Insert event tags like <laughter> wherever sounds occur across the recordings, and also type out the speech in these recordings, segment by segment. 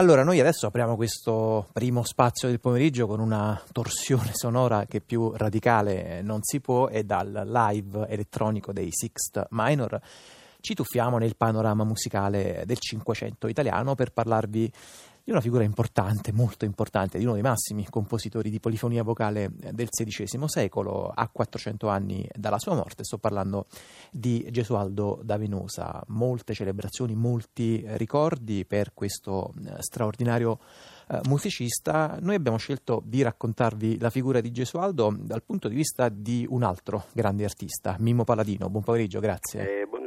Allora, noi adesso apriamo questo primo spazio del pomeriggio con una torsione sonora che più radicale non si può e dal live elettronico dei Sixth Minor. Ci tuffiamo nel panorama musicale del Cinquecento italiano per parlarvi di una figura importante, molto importante, di uno dei massimi compositori di polifonia vocale del XVI secolo, a 400 anni dalla sua morte. Sto parlando di Gesualdo da Venosa. Molte celebrazioni, molti ricordi per questo eh, straordinario eh, musicista. Noi abbiamo scelto di raccontarvi la figura di Gesualdo dal punto di vista di un altro grande artista, Mimmo Paladino. Buon pomeriggio, grazie. Eh, buongiorno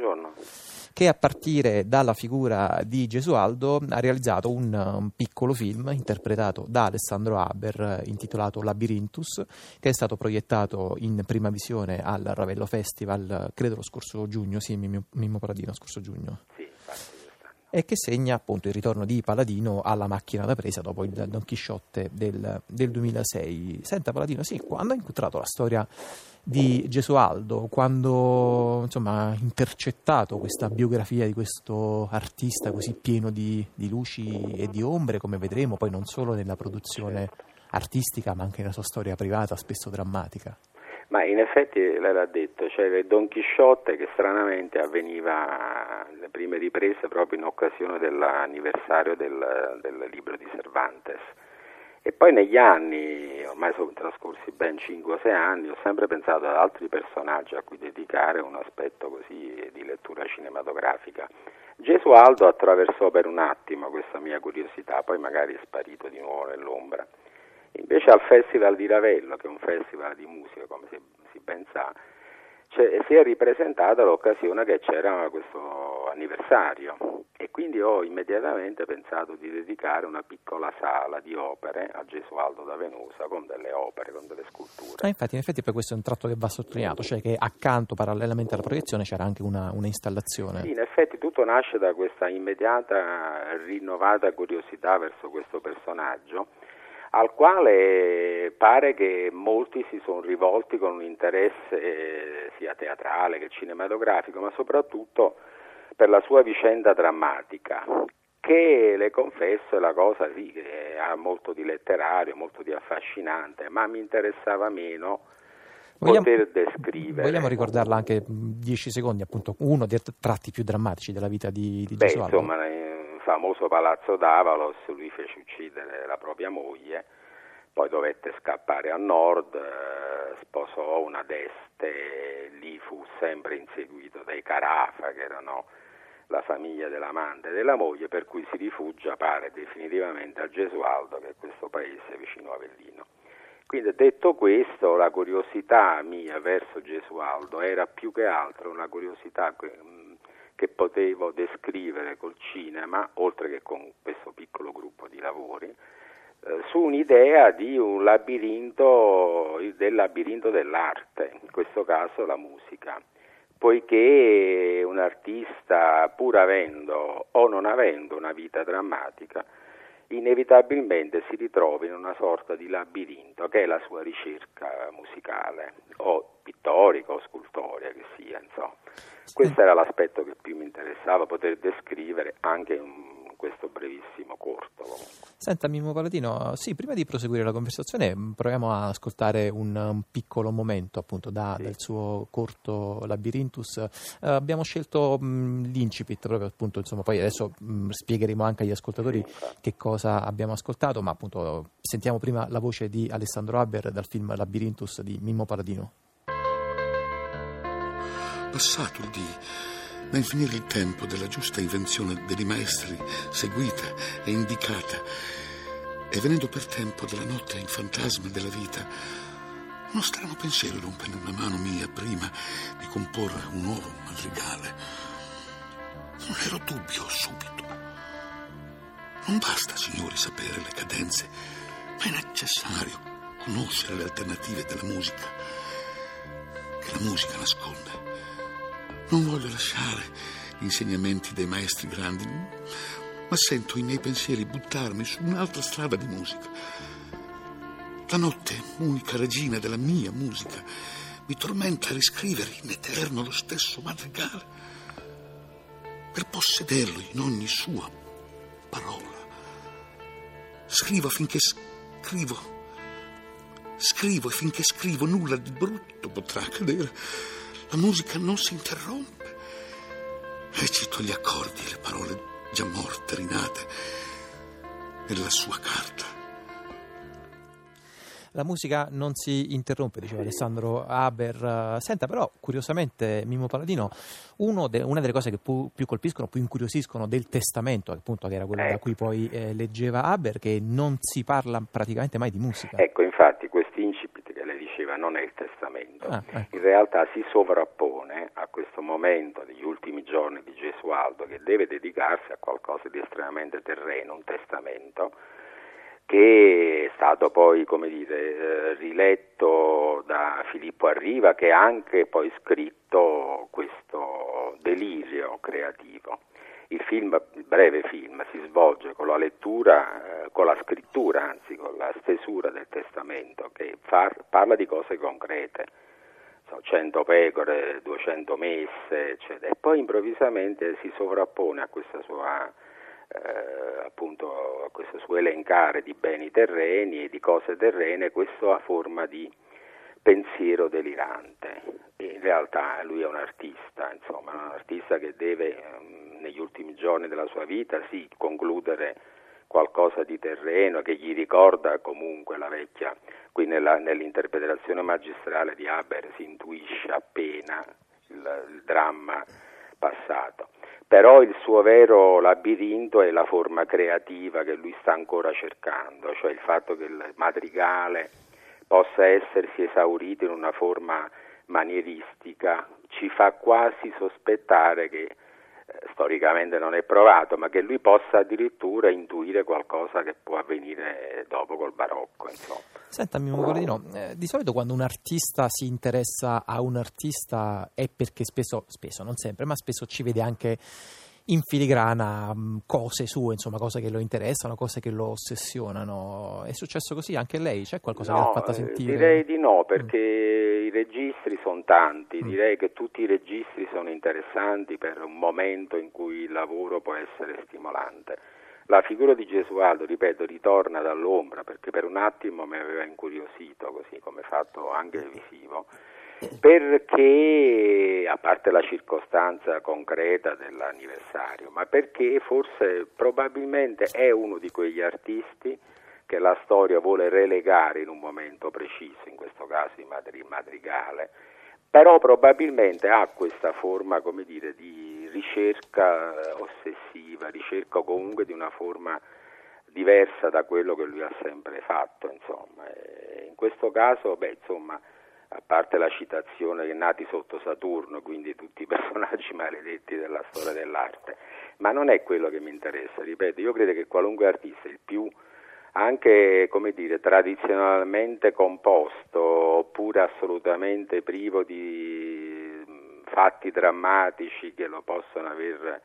che a partire dalla figura di Gesualdo ha realizzato un, un piccolo film interpretato da Alessandro Haber intitolato Labyrinthus, che è stato proiettato in prima visione al Ravello Festival, credo lo scorso giugno, sì, Mimmo Paradino, scorso giugno. Sì, e che segna appunto il ritorno di Paladino alla macchina da presa dopo il Don Chisciotte del, del 2006. Senta Paladino, sì, quando ha incontrato la storia di Gesualdo, quando insomma, ha intercettato questa biografia di questo artista così pieno di, di luci e di ombre, come vedremo poi non solo nella produzione artistica ma anche nella sua storia privata, spesso drammatica. Ma in effetti lei l'ha detto, cioè Don Chisciotte che stranamente avveniva le prime riprese proprio in occasione dell'anniversario del, del libro di Cervantes. E poi negli anni, ormai sono trascorsi ben 5-6 anni, ho sempre pensato ad altri personaggi a cui dedicare un aspetto così di lettura cinematografica. Gesualdo attraversò per un attimo questa mia curiosità, poi magari è sparito di nuovo nell'ombra. Invece al Festival di Ravello, che è un festival di musica, come si, si ben sa, cioè, si è ripresentata l'occasione che c'era questo anniversario e quindi ho immediatamente pensato di dedicare una piccola sala di opere a Gesualdo da Venosa con delle opere, con delle sculture. Ah, infatti, in effetti poi questo è un tratto che va sottolineato, cioè che accanto, parallelamente alla proiezione, c'era anche una, una installazione. Sì, in effetti tutto nasce da questa immediata rinnovata curiosità verso questo personaggio al quale pare che molti si sono rivolti con un interesse eh, sia teatrale che cinematografico, ma soprattutto per la sua vicenda drammatica, che le confesso è la cosa sì, che ha molto di letterario, molto di affascinante, ma mi interessava meno vogliamo, poter descrivere. Vogliamo ricordarla anche 10 secondi, appunto, uno dei tratti più drammatici della vita di, di Beh, Gesualdo. Insomma, famoso palazzo d'Avalos lui fece uccidere la propria moglie, poi dovette scappare a nord, eh, sposò una d'este, lì fu sempre inseguito dai Carafa che erano la famiglia dell'amante e della moglie, per cui si rifugia, pare definitivamente a Gesualdo, che è questo paese vicino a Avellino. Quindi detto questo, la curiosità mia verso Gesualdo era più che altro una curiosità che potevo descrivere col cinema, oltre che con questo piccolo gruppo di lavori, eh, su un'idea di un labirinto, del labirinto dell'arte, in questo caso la musica, poiché un artista, pur avendo o non avendo una vita drammatica, inevitabilmente si ritrova in una sorta di labirinto che è la sua ricerca musicale o pittorica o scultoria che sia, insomma. Questo era l'aspetto che più mi interessava, poter descrivere anche in questo brevissimo corto. Senta Mimmo Paladino, sì, prima di proseguire la conversazione proviamo a ascoltare un, un piccolo momento appunto da, sì. dal suo corto Labyrinthus. Uh, abbiamo scelto mh, l'incipit proprio appunto, insomma, poi adesso mh, spiegheremo anche agli ascoltatori sì, che cosa abbiamo ascoltato, ma appunto sentiamo prima la voce di Alessandro Haber dal film Labyrinthus di Mimmo Paladino passato il dì, ma infinire il tempo della giusta invenzione dei maestri seguita e indicata, e venendo per tempo della notte in fantasma della vita, uno strano pensiero rompe nella mano mia prima di comporre un nuovo madrigale. Non ero dubbio subito. Non basta, signori, sapere le cadenze, ma è necessario conoscere le alternative della musica che la musica nasconde. Non voglio lasciare gli insegnamenti dei maestri grandi, ma sento i miei pensieri buttarmi su un'altra strada di musica. La notte, unica regina della mia musica, mi tormenta a riscrivere in eterno lo stesso madrigale, per possederlo in ogni sua parola. Scrivo finché scrivo. Scrivo e finché scrivo nulla di brutto potrà accadere. La musica non si interrompe. E cito gli accordi e le parole già morte, rinate, nella sua carta. La musica non si interrompe, diceva Alessandro Haber. Senta, però, curiosamente, Mimmo Paladino, de, una delle cose che più, più, colpiscono, più incuriosiscono del testamento, appunto, che era quello ecco. da cui poi eh, leggeva Haber, che non si parla praticamente mai di musica. Ecco, infatti, questo incipit che lei testamento, ah, ecco. in realtà si sovrappone a questo momento degli ultimi giorni di Gesualdo, che deve dedicarsi a qualcosa di estremamente terreno, un testamento che è stato poi come dire, eh, riletto da Filippo Arriva che ha anche poi scritto questo delirio creativo. Il, film, il breve film si svolge con la lettura, eh, con la scrittura, anzi con la stesura del testamento che far, parla di cose concrete, so, 100 pecore, 200 messe, eccetera, e poi improvvisamente si sovrappone a questa sua eh, appunto a questo suo elencare di beni terreni e di cose terrene questa forma di pensiero delirante. In realtà lui è un artista, insomma, un artista che deve ehm, negli ultimi giorni della sua vita sì concludere qualcosa di terreno che gli ricorda comunque la vecchia, qui nella, nell'interpretazione magistrale di Haber si intuisce appena il, il dramma passato. Però il suo vero labirinto è la forma creativa che lui sta ancora cercando, cioè il fatto che il madrigale possa essersi esaurito in una forma manieristica ci fa quasi sospettare che storicamente non è provato, ma che lui possa addirittura intuire qualcosa che può avvenire dopo col barocco. Insomma. Senta, Mimo Corradino, eh, di solito quando un artista si interessa a un artista è perché spesso, spesso, non sempre, ma spesso ci vede anche in filigrana mm, cose sue, insomma, cose che lo interessano, cose che lo ossessionano. È successo così anche lei? C'è qualcosa no, che l'ha fatta eh, sentire? Direi di no, perché mm. i registri sono tanti, mm. direi che tutti i registri sono interessanti per un momento in cui il lavoro può essere stimolante. La figura di Gesualdo, ripeto, ritorna dall'ombra perché per un attimo mi aveva incuriosito, così come fatto anche visivo perché, a parte la circostanza concreta dell'anniversario, ma perché forse probabilmente è uno di quegli artisti che la storia vuole relegare in un momento preciso, in questo caso il madrigale, però probabilmente ha questa forma, come dire, di ricerca ossessiva, ricerca comunque di una forma diversa da quello che lui ha sempre fatto, insomma. In questo caso, beh, insomma, a parte la citazione che nati sotto Saturno, quindi tutti i <laughs> personaggi maledetti della storia dell'arte, ma non è quello che mi interessa, ripeto, io credo che qualunque artista, il più anche come dire, tradizionalmente composto oppure assolutamente privo di fatti drammatici che lo possono aver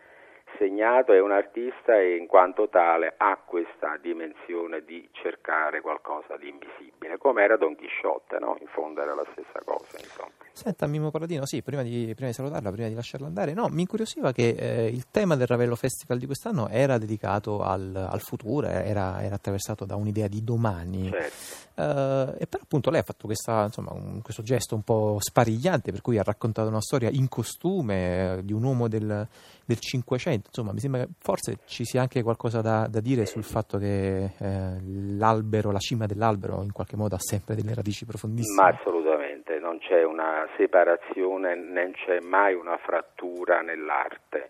segnato è un artista e in quanto tale ha questa dimensione di cercare qualcosa di invisibile, come era Don Chisciotte, no? in fondo era la stessa cosa. Insomma. Senta Mimo Paladino, sì, prima di, prima di, salutarla, prima di lasciarla andare, no, mi incuriosiva che eh, il tema del Ravello Festival di quest'anno era dedicato al, al futuro, era, era, attraversato da un'idea di domani. Certo. Uh, e però appunto lei ha fatto questa, insomma, un, questo gesto un po' sparigliante per cui ha raccontato una storia in costume eh, di un uomo del, del 500 insomma mi sembra che forse ci sia anche qualcosa da, da dire sul fatto che eh, l'albero, la cima dell'albero in qualche modo ha sempre delle radici profondissime. Ma assolutamente non c'è una separazione né c'è mai una frattura nell'arte.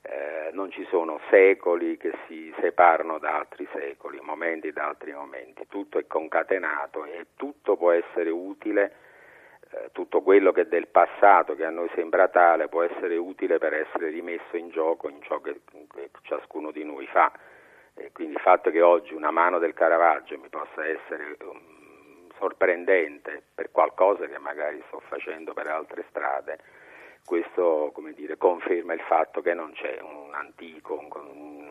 Eh, non ci sono secoli che si separano da altri secoli, momenti da altri momenti, tutto è concatenato e tutto può essere utile, tutto quello che del passato che a noi sembra tale può essere utile per essere rimesso in gioco in ciò che, che ciascuno di noi fa. E quindi il fatto che oggi una mano del Caravaggio mi possa essere um, sorprendente per qualcosa che magari sto facendo per altre strade, questo dire, conferma il fatto che non c'è un antico, un, un,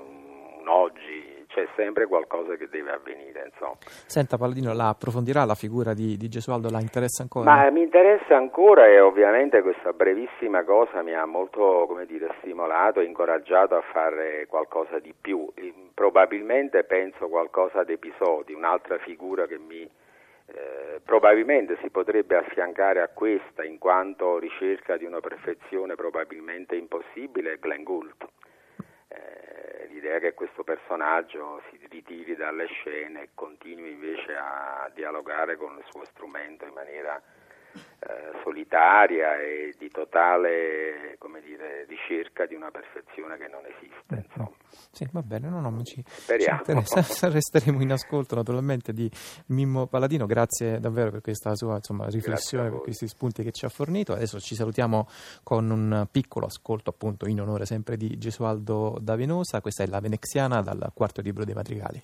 un oggi, c'è sempre qualcosa che deve avvenire. Insomma. Senta Palladino, la approfondirà la figura di, di Gesualdo? La interessa ancora? Ma mi interessa ancora e ovviamente questa brevissima cosa mi ha molto come dire, stimolato e incoraggiato a fare qualcosa di più. Probabilmente penso qualcosa ad episodi, un'altra figura che mi eh, probabilmente si potrebbe affiancare a questa in quanto ricerca di una perfezione probabilmente impossibile è Glenn Gould. Eh, l'idea che questo personaggio si ritiri dalle scene e continui invece a dialogare con il suo strumento in maniera eh, solitaria e di totale dire, ricerca di una perfezione che non esiste. Eh, insomma. Sì, va bene, no, no, ci, Speriamo. Ci <laughs> resteremo in ascolto naturalmente di Mimmo Paladino, grazie davvero per questa sua insomma, riflessione, per questi spunti che ci ha fornito. Adesso ci salutiamo con un piccolo ascolto appunto in onore sempre di Gesualdo da Venosa, questa è la Veneziana dal quarto libro dei Madrigali.